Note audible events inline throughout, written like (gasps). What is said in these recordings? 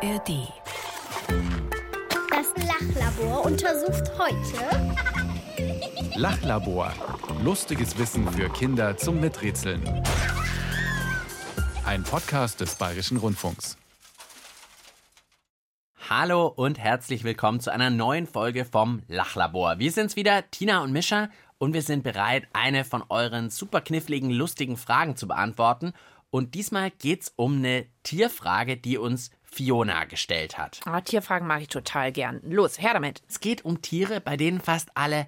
ARD. Das Lachlabor untersucht heute (laughs) Lachlabor. Lustiges Wissen für Kinder zum Miträtseln. Ein Podcast des Bayerischen Rundfunks. Hallo und herzlich willkommen zu einer neuen Folge vom Lachlabor. Wir sind's wieder, Tina und Mischa, und wir sind bereit, eine von euren super kniffligen, lustigen Fragen zu beantworten. Und diesmal geht's um eine Tierfrage, die uns Fiona gestellt hat. Oh, Tierfragen mag ich total gern. Los, her damit. Es geht um Tiere, bei denen fast alle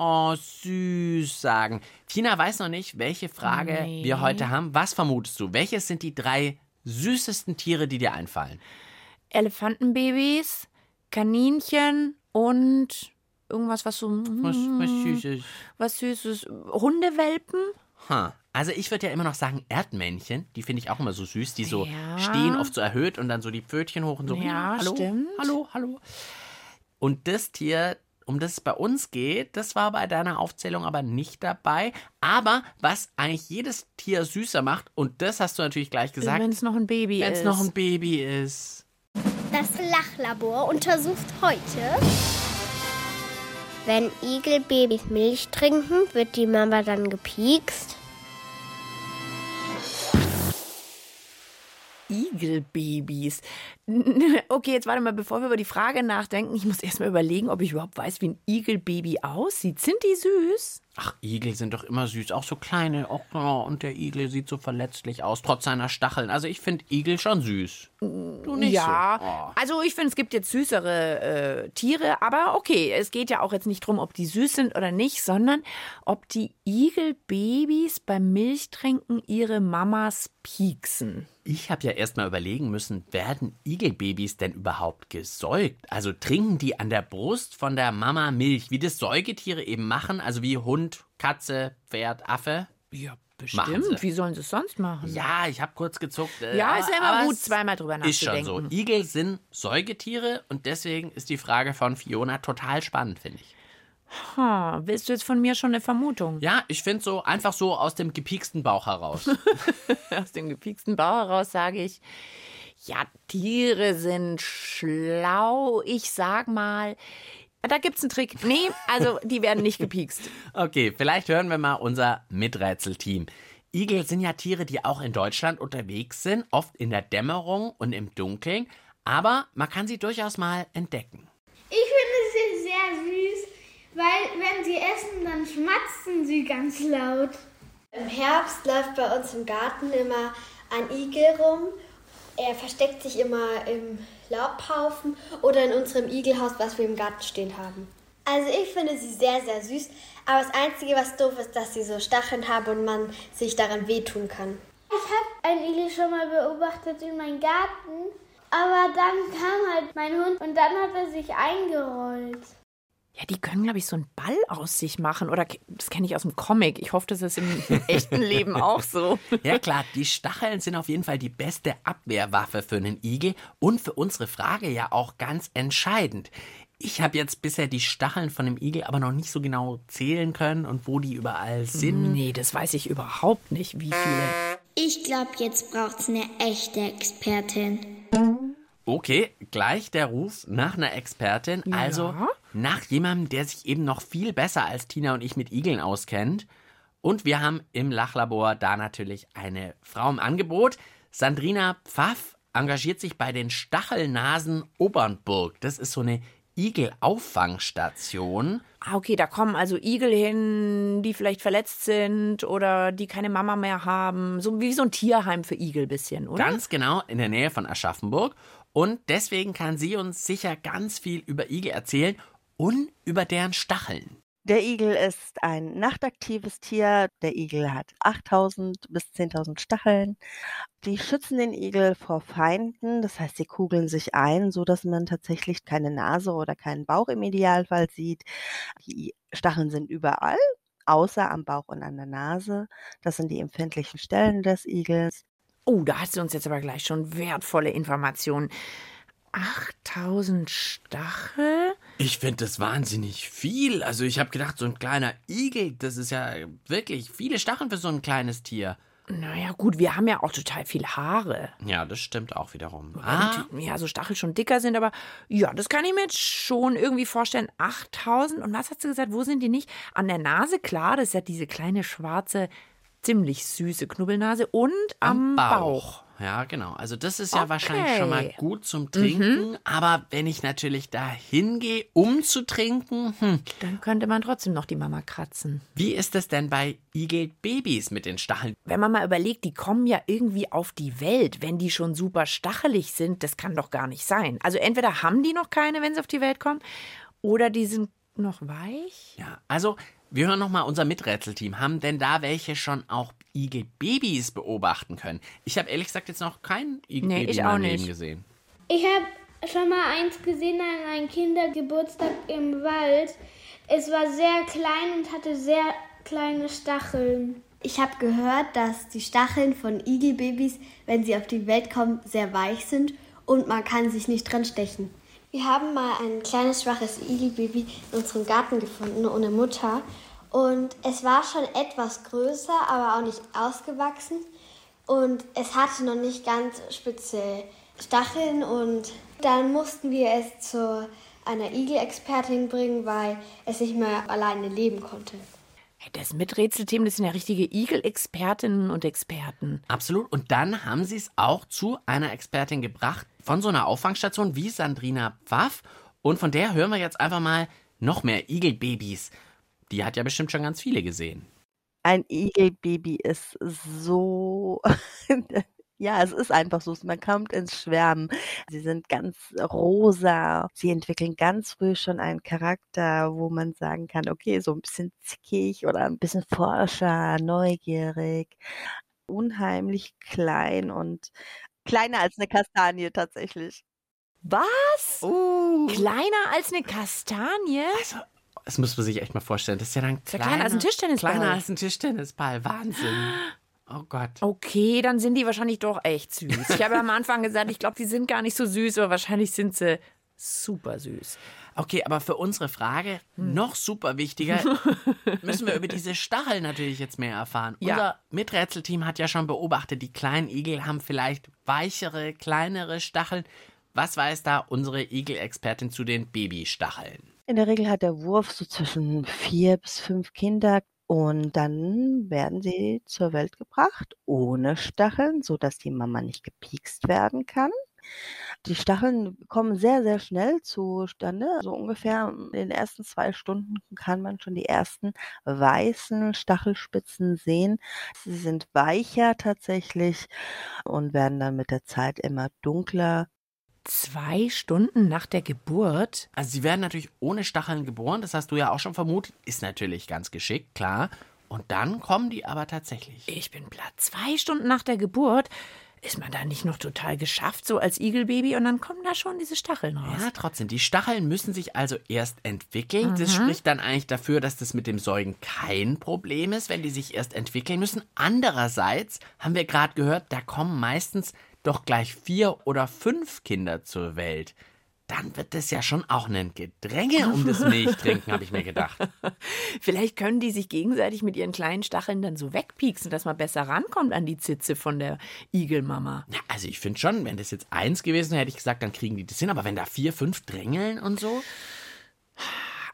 Oh, süß sagen. Tina weiß noch nicht, welche Frage Nee. wir heute haben. Was vermutest du? Welches sind die drei süßesten Tiere, die dir einfallen? Elefantenbabys, Kaninchen und irgendwas, was so. Was, was Süßes. Was Süßes. Hundewelpen? Ha. Also ich würde ja immer noch sagen Erdmännchen. Die finde ich auch immer so süß. Die so Ja. stehen, oft so erhöht und dann so die Pfötchen hoch und so. Ja, hallo, stimmt. Hallo, hallo. Und das Tier, um das es bei uns geht, das war bei deiner Aufzählung aber nicht dabei. Aber was eigentlich jedes Tier süßer macht, und das hast du natürlich gleich gesagt, Wenn es noch ein Baby wenn ist. es noch ein Baby ist. Das Lachlabor untersucht heute Wenn Igelbabys Milch trinken, wird die Mama dann gepiekst. Igelbabys. (laughs) Okay, jetzt warte mal, bevor wir über die Frage nachdenken, ich muss erst mal überlegen, ob ich überhaupt weiß, wie ein Igelbaby aussieht. Sind die süß? Ach, Igel sind doch immer süß, auch so kleine. Oh, oh, und der Igel sieht so verletzlich aus, trotz seiner Stacheln. Also ich finde Igel schon süß. Du nicht ja, so. Oh. also ich finde, es gibt jetzt süßere äh, Tiere, aber okay, es geht ja auch jetzt nicht drum, ob die süß sind oder nicht, sondern ob die Igelbabys beim Milchtrinken ihre Mamas pieksen. Ich habe ja erst mal überlegen müssen, werden Igelbabys denn überhaupt gesäugt? Also trinken die an der Brust von der Mama Milch, wie das Säugetiere eben machen, also wie Hund, Katze, Pferd, Affe? Ja, bestimmt. Wie sollen sie es sonst machen? Ja, ich habe kurz gezuckt. äh, Ja, ist ja immer gut, zweimal drüber Ist schon so. nachzudenken. Igel sind Säugetiere und deswegen ist die Frage von Fiona total spannend, finde ich. Ha, willst du jetzt von mir schon eine Vermutung? Ja, ich finde so einfach so aus dem gepieksten Bauch heraus. (laughs) Aus dem gepieksten Bauch heraus sage ich, ja, Tiere sind schlau. Ich sag mal, da gibt's einen Trick. Nee, also die werden nicht gepiekst. Okay, vielleicht hören wir mal unser Miträtselteam. Igel sind ja Tiere, die auch in Deutschland unterwegs sind, oft in der Dämmerung und im Dunkeln, aber man kann sie durchaus mal entdecken. Ich finde sie sehr süß, weil wenn sie essen, dann schmatzen sie ganz laut. Im Herbst läuft bei uns im Garten immer ein Igel rum. Er versteckt sich immer im Laubhaufen oder in unserem Igelhaus, was wir im Garten stehen haben. Also ich finde sie sehr, sehr süß. Aber das Einzige, was doof ist, dass sie so Stacheln haben und man sich daran wehtun kann. Ich habe einen Igel schon mal beobachtet in meinem Garten, aber dann kam halt mein Hund und dann hat er sich eingerollt. Ja, die können, glaube ich, so einen Ball aus sich machen. Oder das kenne ich aus dem Comic. Ich hoffe, das ist im (laughs) echten Leben auch so. Ja klar, die Stacheln sind auf jeden Fall die beste Abwehrwaffe für einen Igel und für unsere Frage ja auch ganz entscheidend. Ich habe jetzt bisher die Stacheln von dem Igel aber noch nicht so genau zählen können und wo die überall sind. Nee, das weiß ich überhaupt nicht, wie viele. Ich glaube, jetzt braucht's eine echte Expertin. Okay, gleich der Ruf nach einer Expertin, also nach jemandem, der sich eben noch viel besser als Tina und ich mit Igeln auskennt. Und wir haben im Lachlabor da natürlich eine Frau im Angebot. Sandrina Pfaff engagiert sich bei den Stachelnasen Obernburg. Das ist so eine Igelauffangstation. Ah, okay, da kommen also Igel hin, die vielleicht verletzt sind oder die keine Mama mehr haben. So wie so ein Tierheim für Igel bisschen, oder? Ganz genau in der Nähe von Aschaffenburg. Und deswegen kann sie uns sicher ganz viel über Igel erzählen und über deren Stacheln. Der Igel ist ein nachtaktives Tier. Der Igel hat 8000 bis 10.000 Stacheln. Die schützen den Igel vor Feinden, das heißt, sie kugeln sich ein, so dass man tatsächlich keine Nase oder keinen Bauch im Idealfall sieht. Die Stacheln sind überall, außer am Bauch und an der Nase. Das sind die empfindlichen Stellen des Igels. Oh, da hast du uns jetzt aber gleich schon wertvolle Informationen. 8000 Stachel? Ich finde das wahnsinnig viel. Also ich habe gedacht, so ein kleiner Igel, das ist ja wirklich viele Stacheln für so ein kleines Tier. Naja, gut, wir haben ja auch total viel Haare. Ja, das stimmt auch wiederum. Ah, ja, so Stachel schon dicker sind, aber ja, das kann ich mir jetzt schon irgendwie vorstellen. 8000 und was hast du gesagt, wo sind die nicht? An der Nase, klar, das ist ja diese kleine schwarze, ziemlich süße Knubbelnase und am, Bauch. Ja, genau. Also das ist ja Okay. wahrscheinlich schon mal gut zum Trinken. Aber wenn ich natürlich da hingehe, um zu trinken, hm, Dann könnte man trotzdem noch die Mama kratzen. wie ist es denn bei Igelbabys mit den Stacheln? Wenn man mal überlegt, die kommen ja irgendwie auf die Welt, wenn die schon super stachelig sind, das kann doch gar nicht sein. Also entweder haben die noch keine, wenn sie auf die Welt kommen, oder die sind noch weich. Ja, also wir hören nochmal unser Miträtselteam. Haben denn da welche schon auch Igelbabys beobachten können? Ich habe ehrlich gesagt jetzt noch kein Igelbaby Nee, ich auch nicht. gesehen. Ich habe schon mal eins gesehen an einem Kindergeburtstag im Wald. Es war sehr klein und hatte sehr kleine Stacheln. Ich habe gehört, dass die Stacheln von Igelbabys, wenn sie auf die Welt kommen, sehr weich sind und man kann sich nicht dran stechen. Wir haben mal ein kleines, schwaches Igelbaby in unserem Garten gefunden, ohne Mutter. Und es war schon etwas größer, aber auch nicht ausgewachsen. Und es hatte noch nicht ganz spitze Stacheln. Und dann mussten wir es zu einer Igelexpertin bringen, weil es nicht mehr alleine leben konnte. Das Miträtselteam, das sind ja richtige Igel-Expertinnen und Experten. Absolut. Und dann haben sie es auch zu einer Expertin gebracht von so einer Auffangstation wie Sandrina Pfaff. Und von der hören wir jetzt einfach mal noch mehr Igelbabys. Die hat ja bestimmt schon ganz viele gesehen. Ein Igelbaby ist so, (laughs) ja, es ist einfach so, man kommt ins Schwärmen. Sie sind ganz rosa. Sie entwickeln ganz früh schon einen Charakter, wo man sagen kann, okay, so ein bisschen zickig oder ein bisschen forscher, neugierig, unheimlich klein und kleiner als eine Kastanie tatsächlich. Was? Uh. Kleiner als eine Kastanie? Also, das muss man sich echt mal vorstellen. Das ist ja dann ja kleiner als ein Tischtennisball. Kleiner als ein Tischtennisball. Wahnsinn. (gasps) Oh Gott. Okay, dann sind die wahrscheinlich doch echt süß. Ich habe am Anfang gesagt, ich glaube, die sind gar nicht so süß, aber wahrscheinlich sind sie super süß. Okay, aber für unsere Frage Hm. noch super wichtiger (laughs) müssen wir über diese Stacheln natürlich jetzt mehr erfahren. Ja. Unser Miträtselteam hat ja schon beobachtet, die kleinen Igel haben vielleicht weichere, kleinere Stacheln. Was weiß da unsere Igel-Expertin zu den Babystacheln? In der Regel hat der Wurf so zwischen vier bis fünf Kinder und dann werden sie zur Welt gebracht ohne Stacheln, so dass die Mama nicht gepiekst werden kann. Die Stacheln kommen sehr, sehr schnell zustande. So ungefähr in den ersten zwei Stunden kann man schon die ersten weißen Stachelspitzen sehen. Sie sind weicher tatsächlich und werden dann mit der Zeit immer dunkler. Zwei Stunden nach der Geburt? Also sie werden natürlich ohne Stacheln geboren, das hast du ja auch schon vermutet. Ist natürlich ganz geschickt, klar. Und dann kommen die aber tatsächlich. Ich bin platt. Zwei Stunden nach der Geburt? Ist man da nicht noch total geschafft, so als Igelbaby? Und dann kommen da schon diese Stacheln raus. Ja, trotzdem. Die Stacheln müssen sich also erst entwickeln. Das spricht dann eigentlich dafür, dass das mit dem Säugen kein Problem ist, wenn die sich erst entwickeln müssen. Andererseits haben wir gerade gehört, da kommen meistens doch gleich vier oder fünf Kinder zur Welt. Dann wird das ja schon auch ein Gedränge um das Milchtrinken, habe ich mir gedacht. (laughs) Vielleicht können die sich gegenseitig mit ihren kleinen Stacheln dann so wegpieksen, dass man besser rankommt an die Zitze von der Igelmama. Ja, also ich finde schon, wenn das jetzt eins gewesen wäre, hätte ich gesagt, dann kriegen die das hin. Aber wenn da vier, fünf drängeln und so.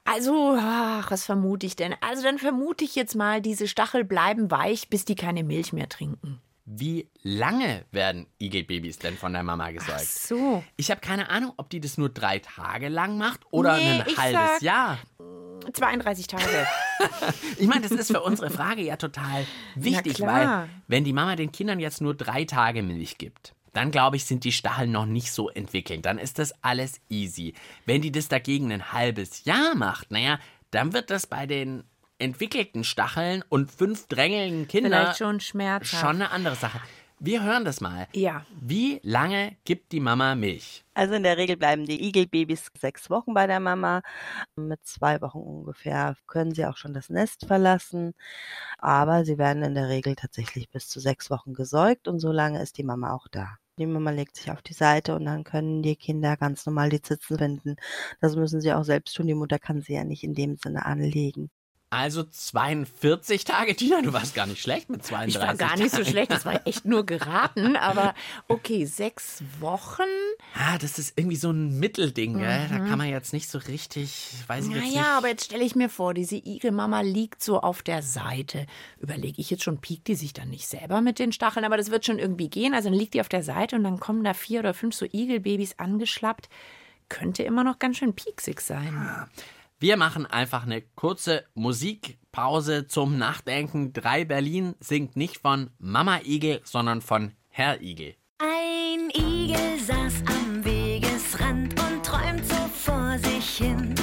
Also, ach, was vermute ich denn? Also dann vermute ich jetzt mal, diese Stachel bleiben weich, bis die keine Milch mehr trinken. Wie lange werden Igelbabys denn von der Mama gesäugt? So. Ich habe keine Ahnung, ob die das nur drei Tage lang macht oder Nee, ein halbes Jahr. 32 Tage. (laughs) Ich meine, das ist für unsere Frage ja total wichtig, weil wenn die Mama den Kindern jetzt nur drei Tage Milch gibt, dann glaube ich, sind die Stacheln noch nicht so entwickelt. Dann ist das alles easy. Wenn die das dagegen ein halbes Jahr macht, naja, dann wird das bei den entwickelten Stacheln und fünf drängelnden Kindern Vielleicht schon schmerzhaft. schon eine andere Sache. Wir hören das mal. Ja. Wie lange gibt die Mama Milch? Also in der Regel bleiben die Igelbabys sechs Wochen bei der Mama. Mit zwei Wochen ungefähr können sie auch schon das Nest verlassen. Aber sie werden in der Regel tatsächlich bis zu sechs Wochen gesäugt und so lange ist die Mama auch da. Die Mama legt sich auf die Seite und dann können die Kinder ganz normal die Zitzen finden. Das müssen sie auch selbst tun. Die Mutter kann sie ja nicht in dem Sinne anlegen. Also 42 Tage, Tina, du warst gar nicht schlecht mit 32 Ich war gar nicht so schlecht, das war (laughs) echt nur geraten, aber okay, sechs Wochen. Ah, das ist irgendwie so ein Mittelding, gell? Da kann man jetzt nicht so richtig, weiß ich jetzt nicht. Naja, aber jetzt stelle ich mir vor, diese Igelmama liegt so auf der Seite. Überlege ich jetzt schon, piekt die sich dann nicht selber mit den Stacheln, aber das wird schon irgendwie gehen. Also dann liegt die auf der Seite und dann kommen da vier oder fünf so Igelbabys angeschlappt. Könnte immer noch ganz schön pieksig sein. Wir machen einfach eine kurze Musikpause zum Nachdenken. Drei Berlin singt nicht von Mama Igel, sondern von Herr Igel. Ein Igel saß am Wegesrand und träumt so vor sich hin.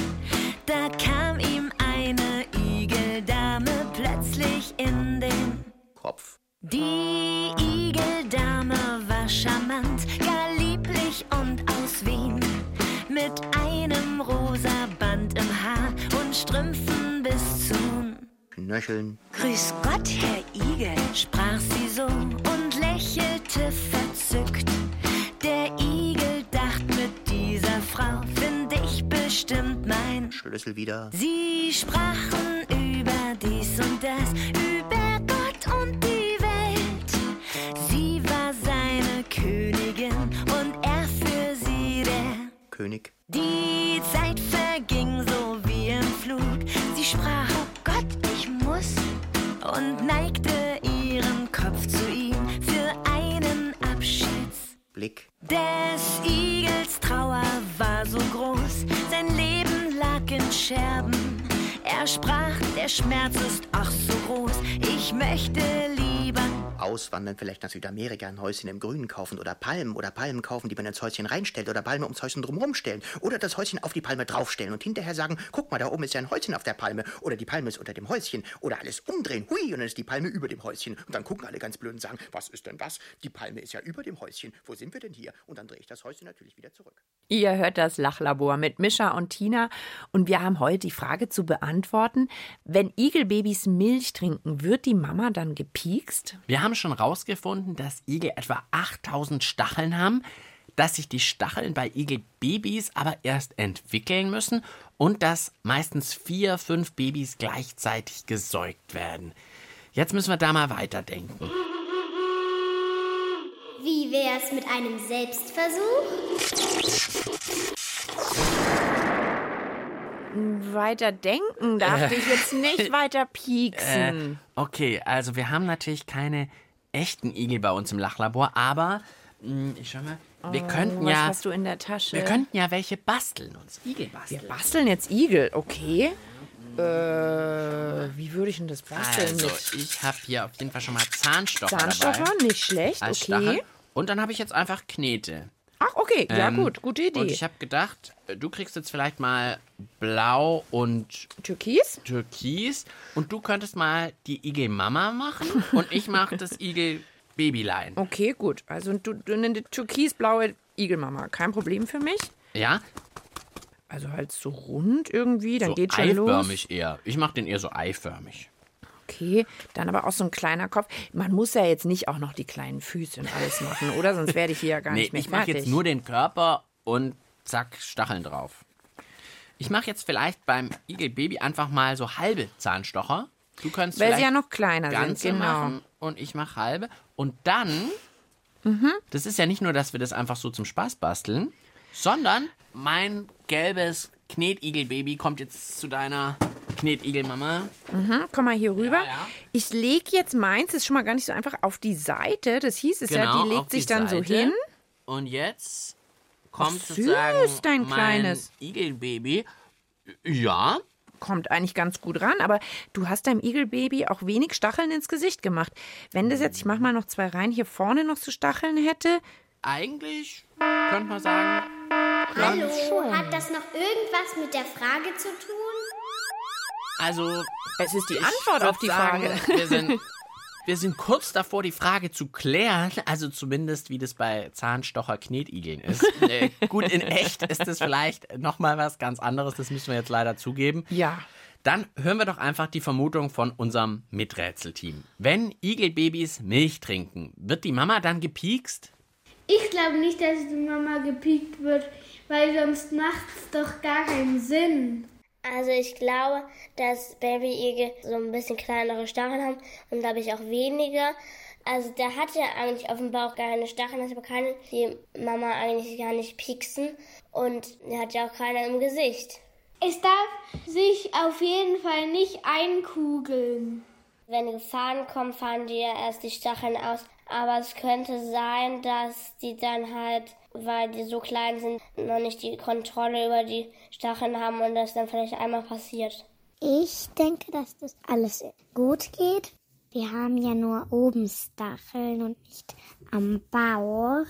Da kam ihm eine Igeldame plötzlich in den Kopf. Die Igeldame war charmant, gar lieblich und aus Wien. Mit einem rosa Band Haar und Strümpfen bis zum Knöcheln. Grüß Gott, Herr Igel, sprach sie so und lächelte verzückt. Der Igel dacht, mit dieser Frau find ich bestimmt mein. Schlüssel wieder. Sie sprachen über dies und das, über Gott und die Welt. Sie war seine Königin und er für sie der König. Die Zeit verging so wie im Flug. Sie sprach, oh Gott, ich muss und neigte ihren Kopf zu ihm für einen Abschieds. Blick. Des Igels Trauer war so groß, sein Leben lag in Scherben. Er sprach, der Schmerz ist ach so groß, ich möchte lieber Auswandern, vielleicht nach Südamerika, ein Häuschen im Grünen kaufen oder Palmen oder Palmen kaufen, die man ins Häuschen reinstellt oder Palme ums Häuschen drumherum stellen oder das Häuschen auf die Palme draufstellen und hinterher sagen, guck mal, da oben ist ja ein Häuschen auf der Palme oder die Palme ist unter dem Häuschen oder alles umdrehen, hui, und dann ist die Palme über dem Häuschen und dann gucken alle ganz blöd und sagen, was ist denn das? Die Palme ist ja über dem Häuschen, wo sind wir denn hier? Und dann drehe ich das Häuschen natürlich wieder zurück. Ihr hört das Lachlabor mit Mischa und Tina und wir haben heute die Frage zu beantworten, wenn Igelbabys Milch trinken, wird die Mama dann gepiekst? Wir haben schon rausgefunden, dass Igel etwa 8000 Stacheln haben, dass sich die Stacheln bei Igelbabys aber erst entwickeln müssen und dass meistens vier, fünf Babys gleichzeitig gesäugt werden. Jetzt müssen wir da mal weiterdenken. Wie wär's mit einem Selbstversuch? Weiter denken dachte ich jetzt nicht (laughs) weiter pieksen. Okay, also wir haben natürlich keine echten Igel bei uns im Lachlabor, aber mh, ich schau mal, wir könnten Oh, Was ja hast du in der Tasche? wir könnten ja welche basteln uns. Igel basteln. Wir basteln jetzt Igel, okay. Äh, wie würde ich denn das basteln? Also, mit ich habe hier auf jeden Fall schon mal Zahnstocher, Zahnstocher? dabei. Nicht schlecht, okay. Stachel. Und dann habe ich jetzt einfach Knete. Ach, okay, ja Ähm, gut, gute Idee. Und ich habe gedacht, äh, du kriegst jetzt vielleicht mal blau und Türkis? türkis und du könntest mal die Igel Mama machen (laughs) und ich mache das Igel Babylein. Okay, gut. Also du, du eine türkisblaue Igelmama, kein Problem für mich. Ja, Also halt so rund irgendwie, dann so geht schon los. eiförmig eher. Ich mache den eher so eiförmig. Okay, dann aber auch so ein kleiner Kopf. Man muss ja jetzt nicht auch noch die kleinen Füße und alles machen, oder? Sonst werde ich hier ja gar (laughs) Nee, nicht mehr ich mache fertig. jetzt nur den Körper und zack, Stacheln drauf. Ich mache jetzt vielleicht beim Igelbaby einfach mal so halbe Zahnstocher. Du kannst Weil sie ja noch kleiner ganze sind, genau. machen und ich mache halbe. Und dann, Mhm. das ist ja nicht nur, dass wir das einfach so zum Spaß basteln, sondern mein gelbes Knetigelbaby kommt jetzt zu deiner Knetigelmama. Mhm, komm mal hier rüber. Ja, ja. Ich lege jetzt meins, ist schon mal gar nicht so einfach, auf die Seite. Das hieß es ja, Genau, die auf legt sich die dann so Seite. hin. Und jetzt kommt süß, sozusagen dein mein Kleines. Igelbaby. Ja, Kommt eigentlich ganz gut ran, aber du hast deinem Igelbaby auch wenig Stacheln ins Gesicht gemacht. Wenn das jetzt, ich mach mal noch zwei rein, hier vorne noch so Stacheln hätte. eigentlich könnte man sagen, Hallo, hat das noch irgendwas mit der Frage zu tun? Also Es ist die ich Antwort auf die sagen, Frage. Wir sind, (laughs) wir sind kurz davor, die Frage zu klären, also zumindest wie das bei Zahnstocher-Knetigeln ist. (laughs) äh, gut, in echt ist das vielleicht nochmal was ganz anderes, das müssen wir jetzt leider zugeben. Ja. Dann hören wir doch einfach die Vermutung von unserem Miträtselteam. Wenn Igelbabys Milch trinken, wird die Mama dann gepiekst? Ich glaube nicht, dass die Mama gepiekt wird, weil sonst macht es doch gar keinen Sinn. Also ich glaube, dass Babyigel so ein bisschen kleinere Stacheln haben und glaube ich auch weniger. Also der hat ja eigentlich auf dem Bauch gar keine Stacheln, deshalb kann die Mama eigentlich gar nicht pieksen und er hat ja auch keine im Gesicht. Es darf sich auf jeden Fall nicht einkugeln. Wenn Gefahren kommen, fahren die ja erst die Stacheln aus. Aber es könnte sein, dass die dann halt, weil die so klein sind, noch nicht die Kontrolle über die Stacheln haben und das dann vielleicht einmal passiert. Ich denke, dass das alles gut geht. Wir haben ja nur oben Stacheln und nicht am Bauch.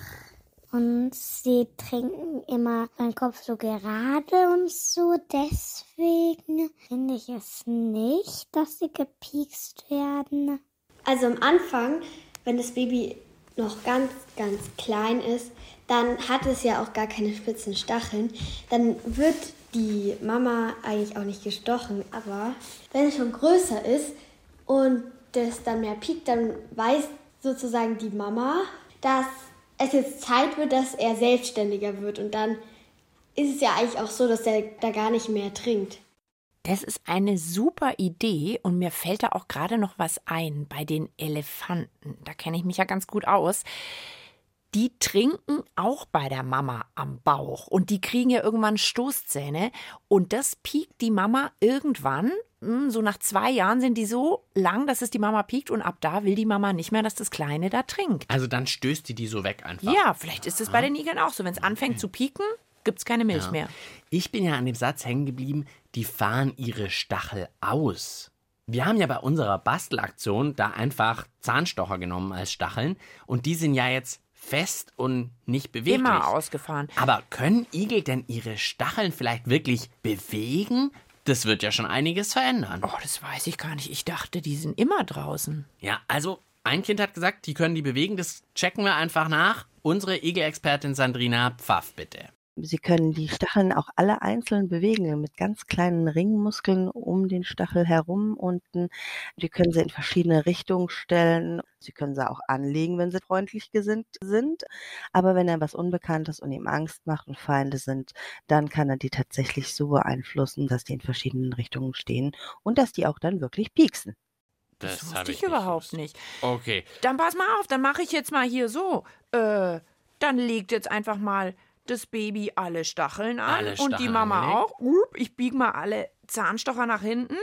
Und sie trinken immer meinen Kopf so gerade und so. Deswegen finde ich es nicht, dass sie gepiekst werden. Also am Anfang, wenn das Baby noch ganz, ganz klein ist, dann hat es ja auch gar keine spitzen Stacheln. Dann wird die Mama eigentlich auch nicht gestochen. Aber wenn es schon größer ist und das dann mehr piekt, dann weiß sozusagen die Mama, dass es jetzt Zeit wird, dass er selbstständiger wird. Und dann ist es ja eigentlich auch so, dass er da gar nicht mehr trinkt. Das ist eine super Idee und mir fällt da auch gerade noch was ein bei den Elefanten. Da kenne ich mich ja ganz gut aus. Die trinken auch bei der Mama am Bauch und die kriegen ja irgendwann Stoßzähne und das piekt die Mama irgendwann. hm, So nach zwei Jahren sind die so lang, dass es die Mama piekt und ab da will die Mama nicht mehr, dass das Kleine da trinkt. Also dann stößt die die so weg einfach. Ja, vielleicht ist es bei den Igeln auch so. Wenn es anfängt zu pieken, gibt es keine Milch Ja. mehr. Ich bin ja an dem Satz hängen geblieben, die fahren ihre Stachel aus. Wir haben ja bei unserer Bastelaktion da einfach Zahnstocher genommen als Stacheln und die sind ja jetzt fest und nicht beweglich. Immer ausgefahren. Aber können Igel denn ihre Stacheln vielleicht wirklich bewegen? Das wird ja schon einiges verändern. Oh, das weiß ich gar nicht. Ich dachte, die sind immer draußen. Ja, also ein Kind hat gesagt, die können die bewegen. Das checken wir einfach nach. Unsere Igel-Expertin Sandrina Pfaff, bitte. Sie können die Stacheln auch alle einzeln bewegen mit ganz kleinen Ringmuskeln um den Stachel herum unten. Die können sie in verschiedene Richtungen stellen. Sie können sie auch anlegen, wenn sie freundlich gesinnt sind. Aber wenn er was Unbekanntes und ihm Angst macht und Feinde sind, dann kann er die tatsächlich so beeinflussen, dass die in verschiedenen Richtungen stehen und dass die auch dann wirklich pieksen. Das, hab wusste ich nicht überhaupt gewusst. nicht. Okay. Dann pass mal auf, dann mache ich jetzt mal hier so. Äh, dann legt jetzt einfach mal das Baby alle Stacheln an Alle und die Stacheln Mama angelegt. auch. Up, ich biege mal alle Zahnstocher nach hinten,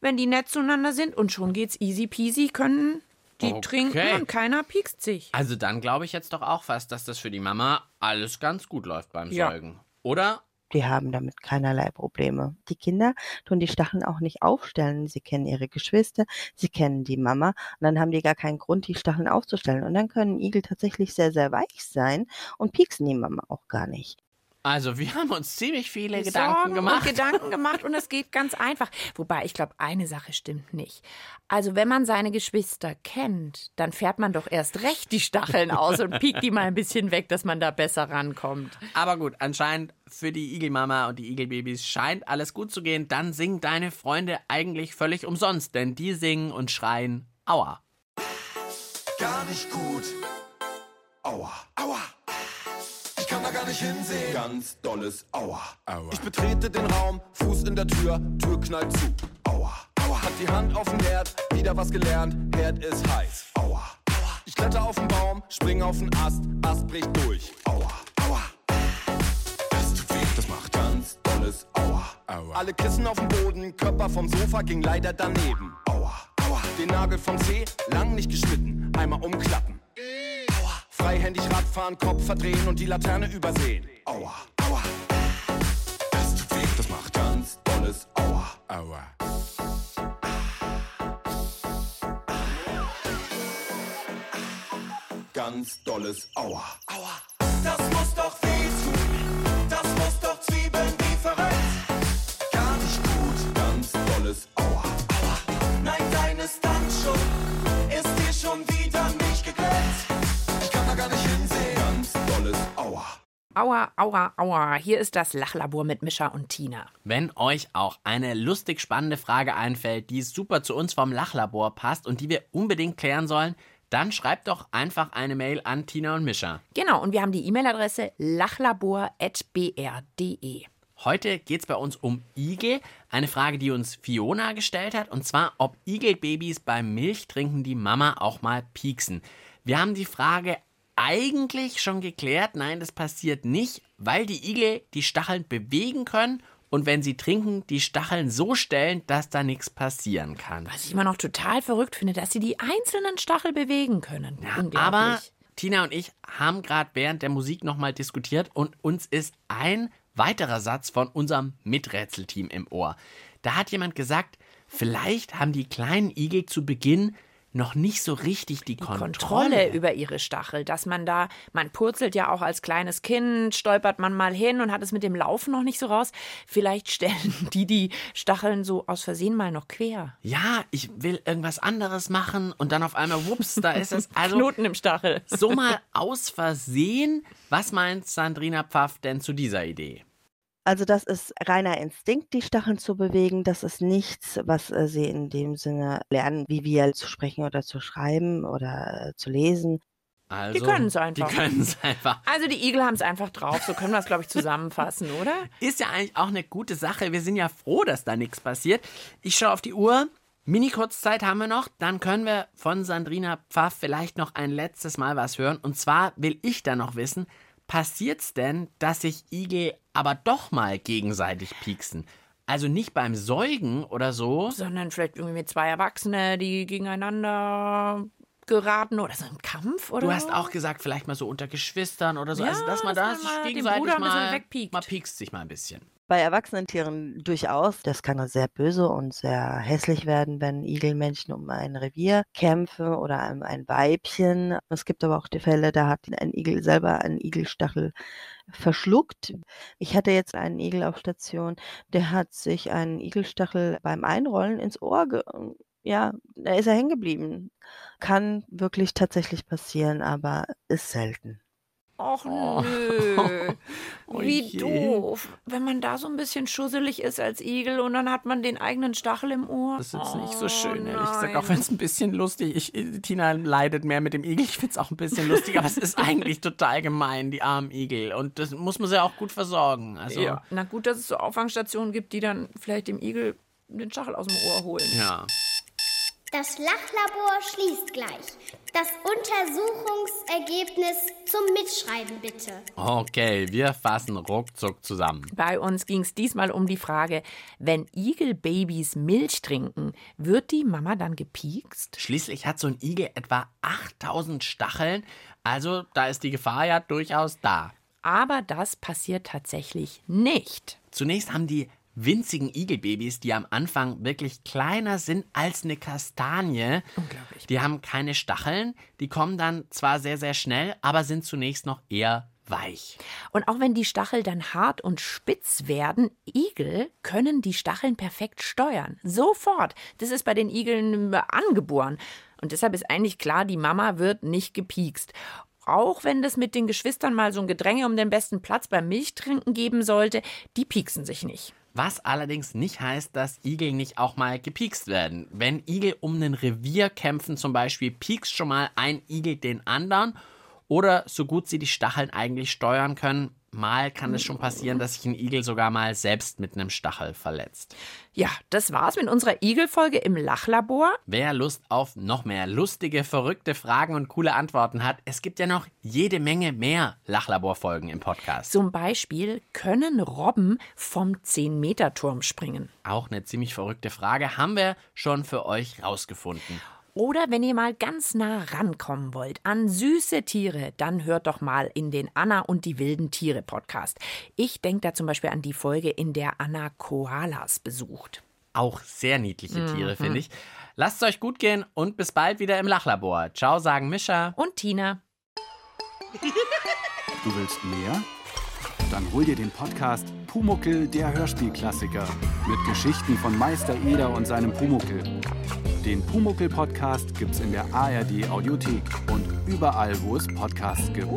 wenn die nett zueinander sind und schon geht's easy peasy, können die Okay. trinken und keiner piekst sich. Also dann glaube ich jetzt doch auch fast, dass das für die Mama alles ganz gut läuft beim Ja. Säugen. Oder? Die haben damit keinerlei Probleme. Die Kinder tun die Stacheln auch nicht aufstellen. Sie kennen ihre Geschwister, sie kennen die Mama und dann haben die gar keinen Grund, die Stacheln aufzustellen. Und dann können Igel tatsächlich sehr, sehr weich sein und pieksen die Mama auch gar nicht. Also wir haben uns ziemlich viele Sorgen Gedanken gemacht. Und Gedanken gemacht und es geht ganz einfach. Wobei ich glaube, eine Sache stimmt nicht. Also wenn man seine Geschwister kennt, dann fährt man doch erst recht die Stacheln aus und piekt die mal ein bisschen weg, dass man da besser rankommt. Aber gut, anscheinend für die Igelmama und die Igelbabys scheint alles gut zu gehen. Dann singen deine Freunde eigentlich völlig umsonst, denn die singen und schreien Aua. Gar nicht gut. Aua. Aua. Ich kann da gar nicht hinsehen. Ganz dolles Aua. Aua. Ich betrete den Raum, Fuß in der Tür, Tür knallt zu. Aua. Aua. Hat die Hand auf den Herd, wieder was gelernt, Herd ist heiß. Aua. Aua. Ich kletter auf den Baum, spring auf den Ast, Ast bricht durch. Aua. Aua. Das tut weh, das macht ganz dolles Aua. Aua. Alle Kissen auf dem Boden, Körper vom Sofa ging leider daneben. Aua. Aua. Den Nagel vom Zeh, lang nicht geschnitten, einmal umklappen. Freihändig Radfahren, Kopf verdrehen und die Laterne übersehen. Aua. Aua. Das tut weh, das macht ganz dolles Aua. Aua. Ganz dolles Aua. Aua. Das muss doch weh Aua. Aua, aua. Hier ist das Lachlabor mit Mischa und Tina. Wenn euch auch eine lustig spannende Frage einfällt, die super zu uns vom Lachlabor passt und die wir unbedingt klären sollen, dann schreibt doch einfach eine Mail an Tina und Mischa. Genau, und wir haben die E-Mail-Adresse lachlabor.br.de. Heute geht es bei uns um Igel. Eine Frage, die uns Fiona gestellt hat. Und zwar, ob Igelbabys beim Milchtrinken die Mama auch mal pieksen. Wir haben die Frage eigentlich schon geklärt. Nein, das passiert nicht, weil die Igel die Stacheln bewegen können und wenn sie trinken, die Stacheln so stellen, dass da nichts passieren kann. Was ich immer noch total verrückt finde, dass sie die einzelnen Stachel bewegen können. Ja, aber Tina und ich haben gerade während der Musik nochmal diskutiert und uns ist ein weiterer Satz von unserem Miträtselteam im Ohr. Da hat jemand gesagt, vielleicht haben die kleinen Igel zu Beginn noch nicht so richtig die, die Kontrolle. Kontrolle. über ihre Stachel, dass man da, man purzelt ja auch als kleines Kind, stolpert man mal hin und hat es mit dem Laufen noch nicht so raus. Vielleicht stellen (laughs) die die Stacheln so aus Versehen mal noch quer. Ja, ich will irgendwas anderes machen und dann auf einmal, wups, da ist es. (laughs) Also Knoten im Stachel. so mal aus Versehen. Was meint Sandrina Pfaff denn zu dieser Idee? Also das ist reiner Instinkt, die Stacheln zu bewegen. Das ist nichts, was äh, sie in dem Sinne lernen, wie wir zu sprechen oder zu schreiben oder äh, zu lesen. Also, die können es einfach. Die können es (laughs) einfach. Also die Igel haben es einfach drauf. So können wir es, glaube ich, zusammenfassen, oder? (laughs) Ist ja eigentlich auch eine gute Sache. Wir sind ja froh, dass da nichts passiert. Ich schaue auf die Uhr. Mini-Kurzzeit haben wir noch. Dann können wir von Sandrina Pfaff vielleicht noch ein letztes Mal was hören. Und zwar will ich da noch wissen, passiert's denn, dass sich Igel aber doch mal gegenseitig pieksen? Also nicht beim Säugen oder so. Sondern vielleicht irgendwie mit zwei Erwachsene, die gegeneinander geraten oder so im Kampf oder Du hast auch gesagt, vielleicht mal so unter Geschwistern oder so. Ja, also dass man da sich mal den gegenseitig mal, wegpiekt. mal piekst sich mal ein bisschen. Bei erwachsenen Tieren durchaus. Das kann sehr böse und sehr hässlich werden, wenn Igelmännchen um ein Revier kämpfen oder um ein Weibchen. Es gibt aber auch die Fälle, da hat ein Igel selber einen Igelstachel verschluckt. Ich hatte jetzt einen Igel auf Station, der hat sich einen Igelstachel beim Einrollen ins Ohr ge ja, da ist er hängen geblieben. Kann wirklich tatsächlich passieren, aber ist selten. Och Oh. nö. Oh (laughs) Wie je. doof. Wenn man da so ein bisschen schusselig ist als Igel und dann hat man den eigenen Stachel im Ohr. Das ist jetzt nicht so Oh, schön, ehrlich gesagt. Auch wenn es ein bisschen lustig ist. Tina leidet mehr mit dem Igel. Ich finde es auch ein bisschen lustig, aber es ist eigentlich total gemein, die armen Igel. Und das muss man sie auch gut versorgen. Also, Ja. Na gut, dass es so Auffangstationen gibt, die dann vielleicht dem Igel den Stachel aus dem Ohr holen. ja. Das Lachlabor schließt gleich. Das Untersuchungsergebnis zum Mitschreiben bitte. Okay, wir fassen ruckzuck zusammen. Bei uns ging es diesmal um die Frage, wenn Igelbabys Milch trinken, wird die Mama dann gepiekst? Schließlich hat so ein Igel etwa 8000 Stacheln. Also da ist die Gefahr ja durchaus da. Aber das passiert tatsächlich nicht. Zunächst haben die winzigen Igelbabys, die am Anfang wirklich kleiner sind als eine Kastanie. Unglaublich. Die haben keine Stacheln, die kommen dann zwar sehr, sehr schnell, aber sind zunächst noch eher weich. Und auch wenn die Stachel dann hart und spitz werden, Igel können die Stacheln perfekt steuern. Sofort. Das ist bei den Igeln angeboren. Und deshalb ist eigentlich klar, die Mama wird nicht gepiekst. Auch wenn das mit den Geschwistern mal so ein Gedränge um den besten Platz beim Milchtrinken geben sollte, die pieksen sich nicht. Was allerdings nicht heißt, dass Igel nicht auch mal gepiekst werden. Wenn Igel um ein Revier kämpfen, zum Beispiel, piekst schon mal ein Igel den anderen. Oder so gut sie die Stacheln eigentlich steuern können, mal kann es schon passieren, dass sich ein Igel sogar mal selbst mit einem Stachel verletzt. Ja, das war's mit unserer Igelfolge im Lachlabor. Wer Lust auf noch mehr lustige, verrückte Fragen und coole Antworten hat, es gibt ja noch jede Menge mehr Lachlaborfolgen im Podcast. Zum Beispiel können Robben vom 10-Meter-Turm springen. Auch eine ziemlich verrückte Frage haben wir schon für euch rausgefunden. Oder wenn ihr mal ganz nah rankommen wollt an süße Tiere, dann hört doch mal in den Anna und die wilden Tiere Podcast. Ich denke da zum Beispiel an die Folge, in der Anna Koalas besucht. Auch sehr niedliche Tiere, Mhm. finde ich. Lasst es euch gut gehen und bis bald wieder im Lachlabor. Ciao, sagen Mischa. Und Tina. Du willst mehr? Dann hol dir den Podcast Pumuckel, der Hörspielklassiker. Mit Geschichten von Meister Eder und seinem Pumuckel. Den Pumuckel-Podcast gibt's in der ARD Audiothek und überall, wo es Podcasts gibt.